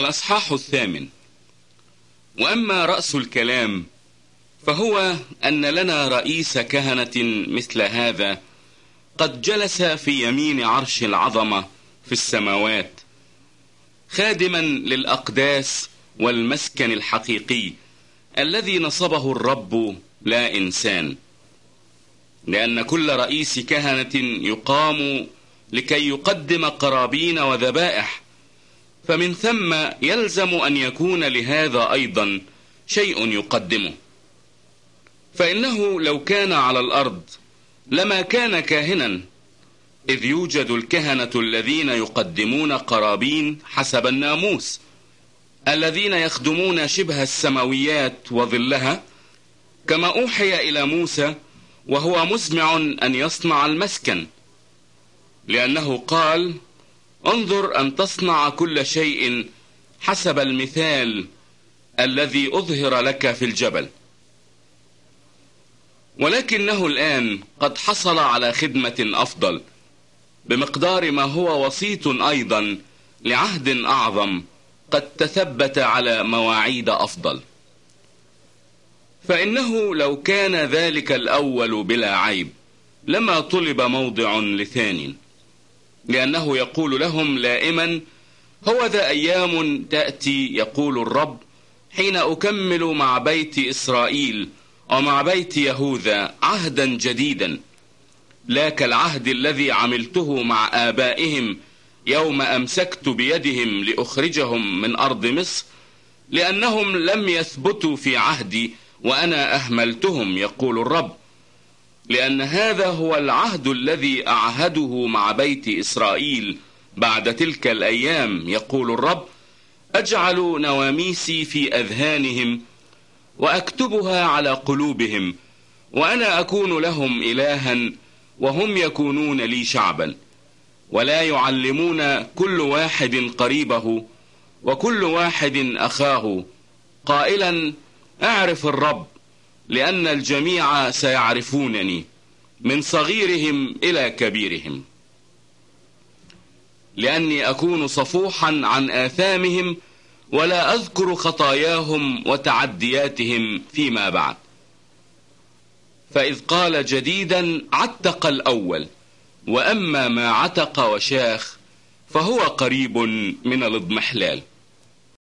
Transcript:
الأصحاح الثامن. وأما رأس الكلام فهو أن لنا رئيس كهنة مثل هذا قد جلس في يمين عرش العظمة في السماوات خادما للأقداس والمسكن الحقيقي الذي نصبه الرب لا إنسان. لأن كل رئيس كهنة يقام لكي يقدم قرابين وذبائح فمن ثم يلزم أن يكون لهذا أيضا شيء يقدمه. فإنه لو كان على الأرض لما كان كاهنا إذ يوجد الكهنة الذين يقدمون قرابين حسب الناموس الذين يخدمون شبه السماويات وظلها كما أوحي إلى موسى وهو مسمع أن يصنع المسكن لأنه قال انظر أن تصنع كل شيء حسب المثال الذي أظهر لك في الجبل. ولكنه الآن قد حصل على خدمة أفضل بمقدار ما هو وسيط أيضا لعهد أعظم قد تثبت على مواعيد أفضل. فإنه لو كان ذلك الأول بلا عيب لما طلب موضع لثانٍ لأنه يقول لهم لائما هو ذا أيام تأتي يقول الرب حين أكمل مع بيت إسرائيل ومع بيت يهوذا عهدا جديدا. لا كالعهد الذي عملته مع آبائهم يوم أمسكت بيدهم لأخرجهم من أرض مصر لأنهم لم يثبتوا في عهدي وأنا أهملتهم يقول الرب. لأن هذا هو العهد الذي أعهده مع بيت إسرائيل بعد تلك الأيام يقول الرب. أجعل نواميسي في أذهانهم وأكتبها على قلوبهم وأنا أكون لهم إلها وهم يكونون لي شعبا. ولا يعلمون كل واحد قريبه وكل واحد أخاه. قائلا أعرف الرب. لأن الجميع سيعرفونني من صغيرهم إلى كبيرهم. لأني أكون صفوحا عن آثامهم ولا أذكر خطاياهم وتعدياتهم فيما بعد. فإذ قال جديدا عتق الأول وأما ما عتق وشاخ فهو قريب من الاضمحلال.